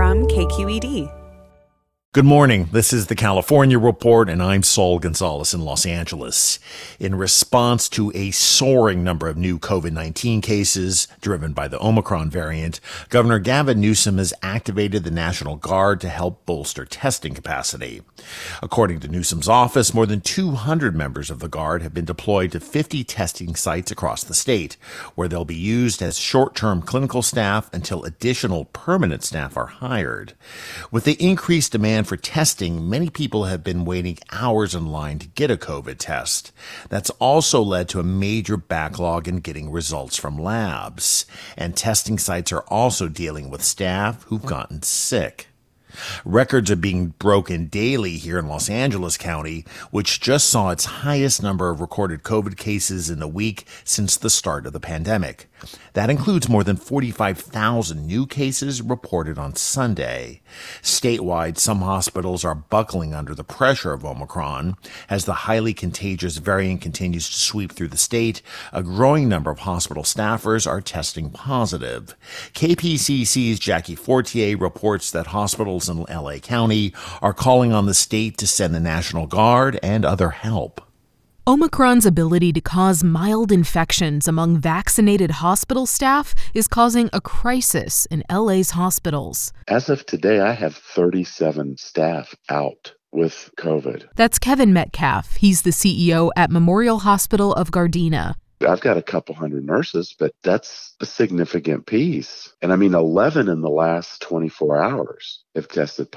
From KQED. Good morning. This is the California Report, and I'm Saul Gonzalez in Los Angeles. In response to a soaring number of new COVID 19 cases driven by the Omicron variant, Governor Gavin Newsom has activated the National Guard to help bolster testing capacity. According to Newsom's office, more than 200 members of the Guard have been deployed to 50 testing sites across the state, where they'll be used as short term clinical staff until additional permanent staff are hired. With the increased demand demand for testing, many people have been waiting hours in line to get a COVID test. That's also led to a major backlog in getting results from labs. And testing sites are also dealing with staff who've gotten sick. Records are being broken daily here in Los Angeles County, which just saw its highest number of recorded COVID cases in a week since the start of the pandemic. That includes more than 45,000 new cases reported on Sunday. Statewide, some hospitals are buckling under the pressure of Omicron. As the highly contagious variant continues to sweep through the state, a growing number of hospital staffers are testing positive. KPCC's Jackie Fortier reports that hospitals in LA County are calling on the state to send the National Guard and other help. Omicron's ability to cause mild infections among vaccinated hospital staff is causing a crisis in LA's hospitals. As of today, I have 37 staff out with COVID. That's Kevin Metcalf. He's the CEO at Memorial Hospital of Gardena. I've got a couple hundred nurses, but that's a significant piece. And I mean, 11 in the last 24 hours have tested.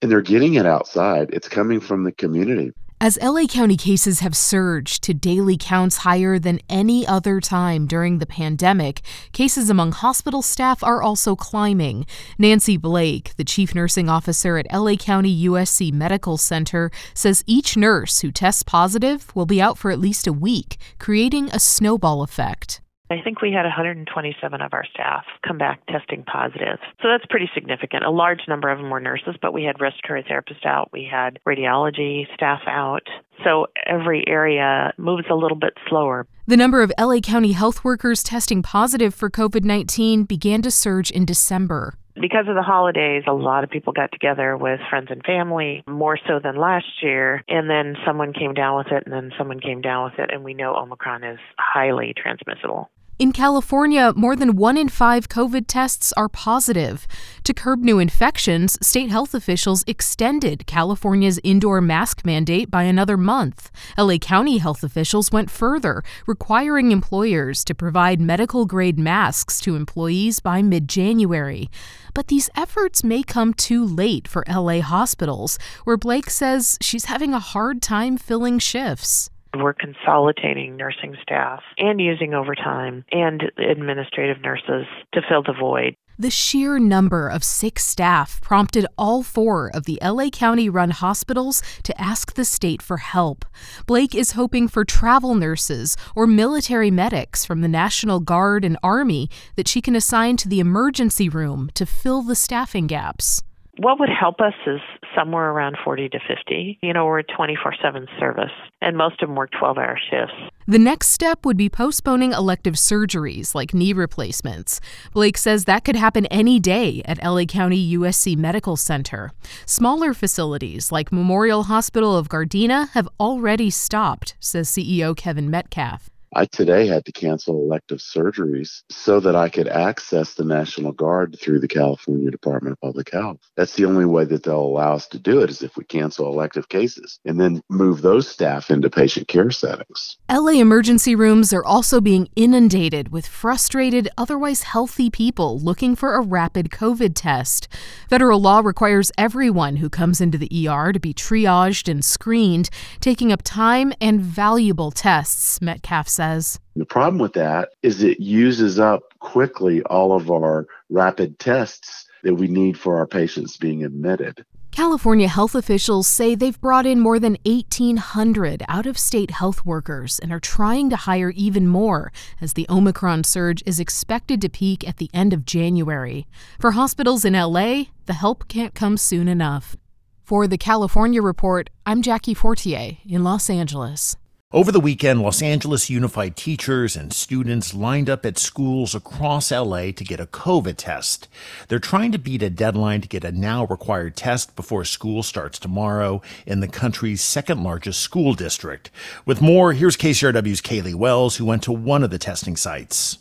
And they're getting it outside. It's coming from the community. As LA County cases have surged to daily counts higher than any other time during the pandemic, cases among hospital staff are also climbing. Nancy Blake, the chief nursing officer at LA County USC Medical Center, says each nurse who tests positive will be out for at least a week, creating a snowball effect. I think we had 127 of our staff come back testing positive. So that's pretty significant. A large number of them were nurses, but we had respiratory therapists out, we had radiology staff out. So every area moves a little bit slower. The number of LA County health workers testing positive for COVID 19 began to surge in December. Because of the holidays, a lot of people got together with friends and family, more so than last year. And then someone came down with it, and then someone came down with it. And we know Omicron is highly transmissible. In California, more than one in five COVID tests are positive. To curb new infections, state health officials extended California's indoor mask mandate by another month. LA County health officials went further, requiring employers to provide medical grade masks to employees by mid January. But these efforts may come too late for LA hospitals, where Blake says she's having a hard time filling shifts. We're consolidating nursing staff and using overtime and administrative nurses to fill the void. The sheer number of sick staff prompted all four of the LA County run hospitals to ask the state for help. Blake is hoping for travel nurses or military medics from the National Guard and Army that she can assign to the emergency room to fill the staffing gaps. What would help us is somewhere around 40 to 50. You know, we're a 24 7 service, and most of them work 12 hour shifts. The next step would be postponing elective surgeries like knee replacements. Blake says that could happen any day at LA County USC Medical Center. Smaller facilities like Memorial Hospital of Gardena have already stopped, says CEO Kevin Metcalf. I today had to cancel elective surgeries so that I could access the National Guard through the California Department of Public Health. That's the only way that they'll allow us to do it is if we cancel elective cases and then move those staff into patient care settings. LA emergency rooms are also being inundated with frustrated, otherwise healthy people looking for a rapid COVID test. Federal law requires everyone who comes into the ER to be triaged and screened, taking up time and valuable tests, Metcalf says. The problem with that is it uses up quickly all of our rapid tests that we need for our patients being admitted. California health officials say they've brought in more than 1,800 out of state health workers and are trying to hire even more as the Omicron surge is expected to peak at the end of January. For hospitals in LA, the help can't come soon enough. For the California Report, I'm Jackie Fortier in Los Angeles. Over the weekend, Los Angeles Unified teachers and students lined up at schools across LA to get a COVID test. They're trying to beat a deadline to get a now required test before school starts tomorrow in the country's second largest school district. With more, here's KCRW's Caleigh Wells, who went to one of the testing sites.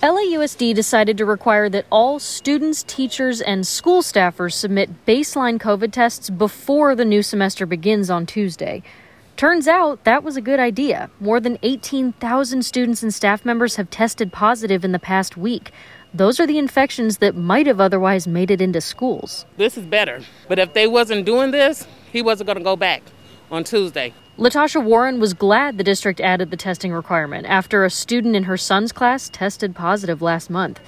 LAUSD decided to require that all students, teachers, and school staffers submit baseline COVID tests before the new semester begins on Tuesday. Turns out that was a good idea. More than 18,000 students and staff members have tested positive in the past week. Those are the infections that might have otherwise made it into schools. This is better. But if they wasn't doing this, he wasn't going to go back on Tuesday. Latasha Warren was glad the district added the testing requirement after a student in her son's class tested positive last month.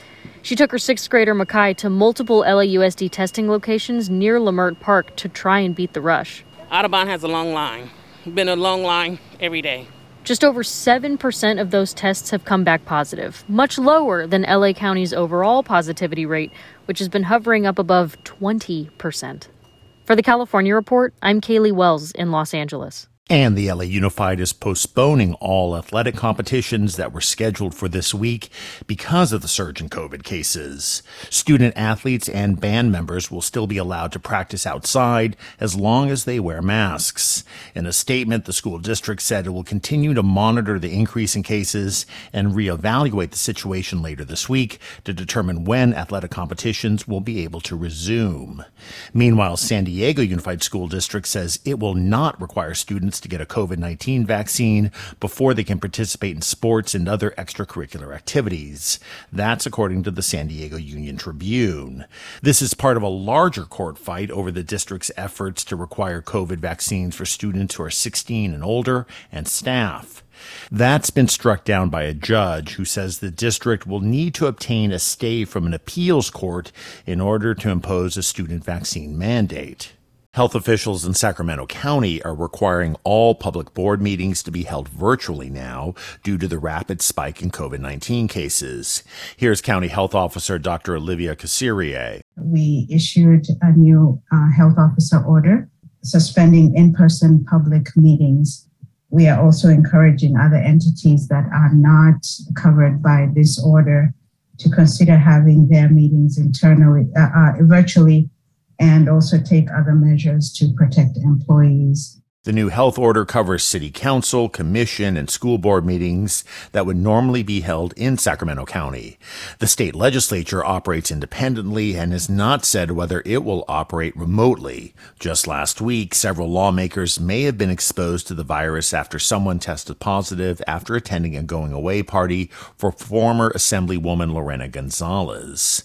She took her sixth grader Makai to multiple LAUSD testing locations near Leimert Park to try and beat the rush. Audubon has a long line been a long line every day. Just over 7% of those tests have come back positive, much lower than LA County's overall positivity rate, which has been hovering up above 20%. For the California Report, I'm Caleigh Wells in Los Angeles. And the LA Unified is postponing all athletic competitions that were scheduled for this week because of the surge in COVID cases. Student athletes and band members will still be allowed to practice outside as long as they wear masks. In a statement, the school district said it will continue to monitor the increase in cases and reevaluate the situation later this week to determine when athletic competitions will be able to resume. Meanwhile, San Diego Unified School District says it will not require students to get a COVID 19 vaccine before they can participate in sports and other extracurricular activities. That's according to the San Diego Union Tribune. This is part of a larger court fight over the district's efforts to require COVID vaccines for students who are 16 and older and staff. That's been struck down by a judge who says the district will need to obtain a stay from an appeals court in order to impose a student vaccine mandate. Health officials in Sacramento County are requiring all public board meetings to be held virtually now due to the rapid spike in COVID 19 cases. Here's County Health Officer Dr. Olivia Kasirye. We issued a new uh, health officer order suspending in person public meetings. We are also encouraging other entities that are not covered by this order to consider having their meetings internally, uh, uh, virtually and also take other measures to protect employees. The new health order covers city council, commission, and school board meetings that would normally be held in Sacramento County. The state legislature operates independently and has not said whether it will operate remotely. Just last week, several lawmakers may have been exposed to the virus after someone tested positive after attending a going away party for former Assemblywoman Lorena Gonzalez.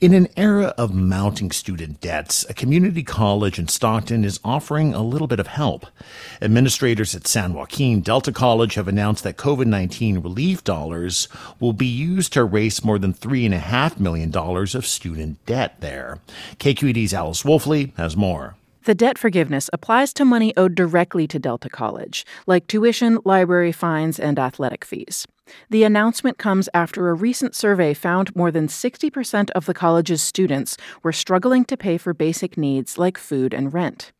In an era of mounting student debts, a community college in Stockton is offering a little bit of help. Administrators at San Joaquin Delta College have announced that COVID 19 relief dollars will be used to erase more than $3.5 million of student debt there. KQED's Alice Woelfle has more. The debt forgiveness applies to money owed directly to Delta College, like tuition, library fines, and athletic fees. The announcement comes after a recent survey found more than 60% of the college's students were struggling to pay for basic needs like food and rent.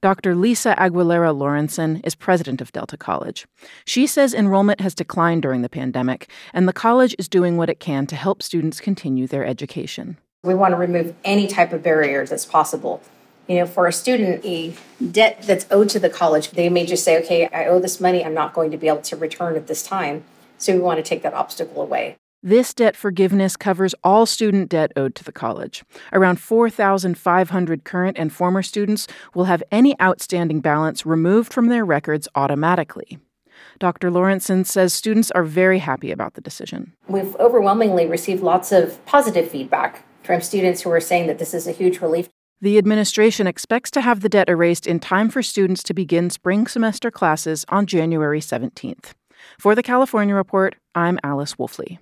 Dr. Lisa Aguilera Lawrenson is president of Delta College. She says enrollment has declined during the pandemic, and the college is doing what it can to help students continue their education. We want to remove any type of barriers that's possible you know, for a student, a debt that's owed to the college, they may just say, okay, I owe this money, I'm not going to be able to return at this time. So we want to take that obstacle away. This debt forgiveness covers all student debt owed to the college. Around 4,500 current and former students will have any outstanding balance removed from their records automatically. Dr. Lawrenson says students are very happy about the decision. We've overwhelmingly received lots of positive feedback from students who are saying that this is a huge relief the administration expects to have the debt erased in time for students to begin spring semester classes on January 17th. For the California Report, I'm Alice Woelfle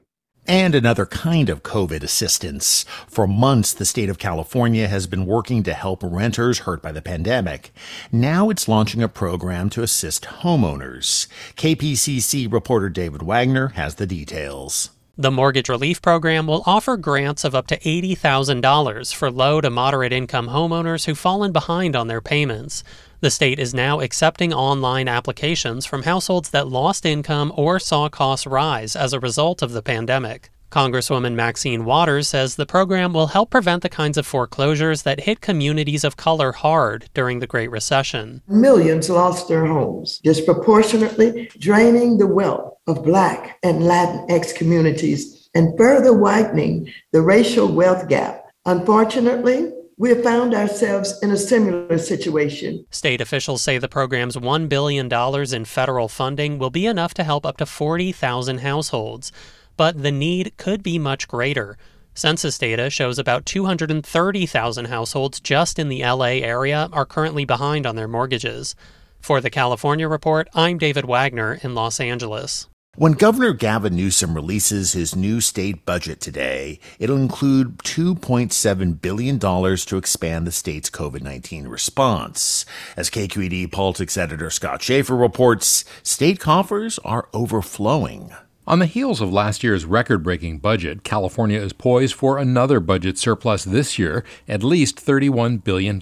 And another kind of COVID assistance. For months, the state of California has been working to help renters hurt by the pandemic. Now it's launching a program to assist homeowners. KPCC reporter David Wagner has the details. The Mortgage Relief Program will offer grants of up to $80,000 for low to moderate income homeowners who've fallen behind on their payments. The state is now accepting online applications from households that lost income or saw costs rise as a result of the pandemic. Congresswoman Maxine Waters says the program will help prevent the kinds of foreclosures that hit communities of color hard during the Great Recession. Millions lost their homes, disproportionately draining the wealth of Black and Latinx communities and further widening the racial wealth gap. Unfortunately, we have found ourselves in a similar situation. State officials say the program's $1 billion in federal funding will be enough to help up to 40,000 households but the need could be much greater. Census data shows about 230,000 households just in the LA area are currently behind on their mortgages. For the California Report, I'm David Wagner in Los Angeles. When Governor Gavin Newsom releases his new state budget today, it'll include $2.7 billion to expand the state's COVID 19 response. As KQED politics editor Scott Shafer reports, state coffers are overflowing. On the heels of last year's record breaking budget, California is poised for another budget surplus this year, at least $31 billion.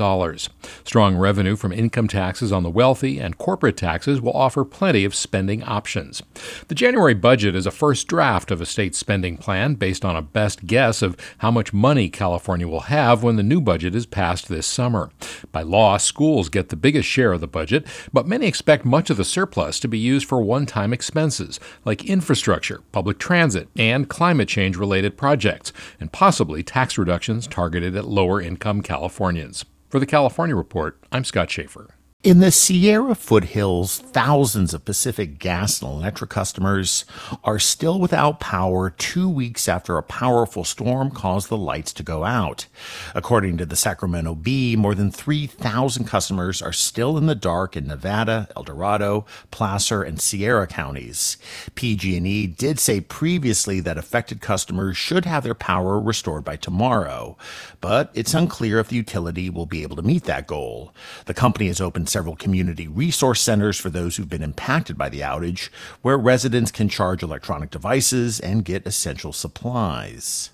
Strong revenue from income taxes on the wealthy and corporate taxes will offer plenty of spending options. The January budget is a first draft of a state spending plan based on a best guess of how much money California will have when the new budget is passed this summer. By law, schools get the biggest share of the budget, but many expect much of the surplus to be used for one time expenses like infrastructure infrastructure, public transit, and climate change related projects, and possibly tax reductions targeted at lower income Californians. For the California Report, I'm Scott Shafer. In the Sierra foothills, thousands of Pacific gas and electric customers are still without power two weeks after a powerful storm caused the lights to go out. According to the Sacramento Bee, more than 3,000 customers are still in the dark in Nevada, El Dorado, Placer, and Sierra counties. PG&E did say previously that affected customers should have their power restored by tomorrow, but it's unclear if the utility will be able to meet that goal. The company has opened several community resource centers for those who've been impacted by the outage, where residents can charge electronic devices and get essential supplies.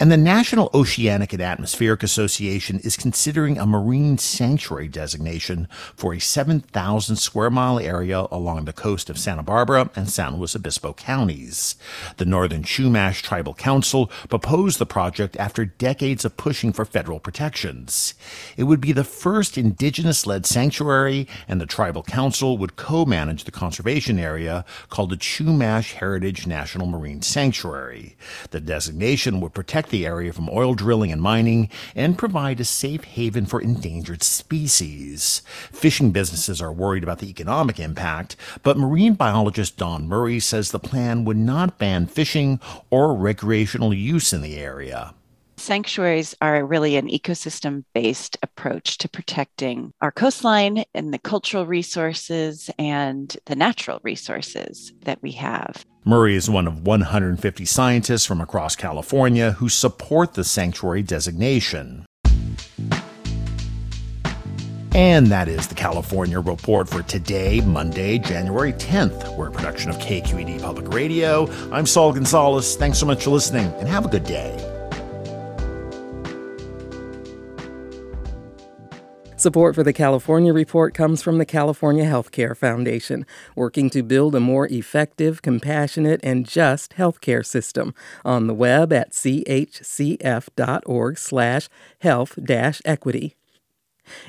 And the National Oceanic and Atmospheric Association is considering a marine sanctuary designation for a 7,000 square mile area along the coast of Santa Barbara and San Luis Obispo counties. The Northern Chumash Tribal Council proposed the project after decades of pushing for federal protections. It would be the first indigenous led sanctuary, and the Tribal Council would co manage the conservation area called the Chumash Heritage National Marine Sanctuary. The designation would protect the area from oil drilling and mining and provide a safe haven for endangered species. Fishing businesses are worried about the economic impact, but marine biologist Don Murray says the plan would not ban fishing or recreational use in the area. Sanctuaries are really an ecosystem based approach to protecting our coastline and the cultural resources and the natural resources that we have. Murray is one of 150 scientists from across California who support the sanctuary designation. And that is the California Report for today, Monday, January 10th. We're a production of KQED Public Radio. I'm Saul Gonzalez. Thanks so much for listening and have a good day. Support for the California Report comes from the California Healthcare Foundation, working to build a more effective, compassionate, and just healthcare system. On the web at chcf.org/health-equity.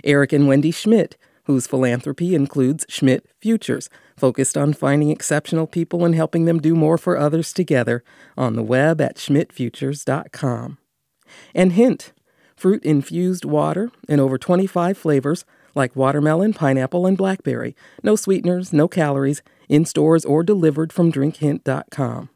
Eric and Wendy Schmidt, whose philanthropy includes Schmidt Futures, focused on finding exceptional people and helping them do more for others together. On the web at schmidtfutures.com. And Hint fruit infused water in over 25 flavors like watermelon, pineapple, and blackberry. No sweeteners, no calories, in stores or delivered from drinkhint.com.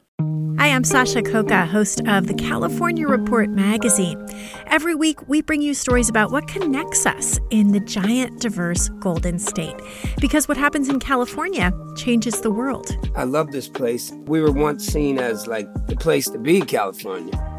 Hi, I'm Sasha Khokha, host of the California Report magazine. Every week, we bring you stories about what connects us in the giant, diverse Golden State. Because what happens in California changes the world. I love this place. We were once seen as like the place to be, California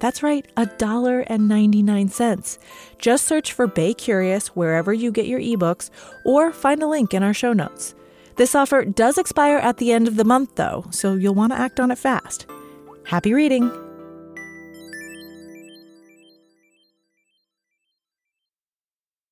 That's right, $1.99. Just search for Bay Curious wherever you get your ebooks or find a link in our show notes. This offer does expire at the end of the month, though, so you'll want to act on it fast. Happy reading!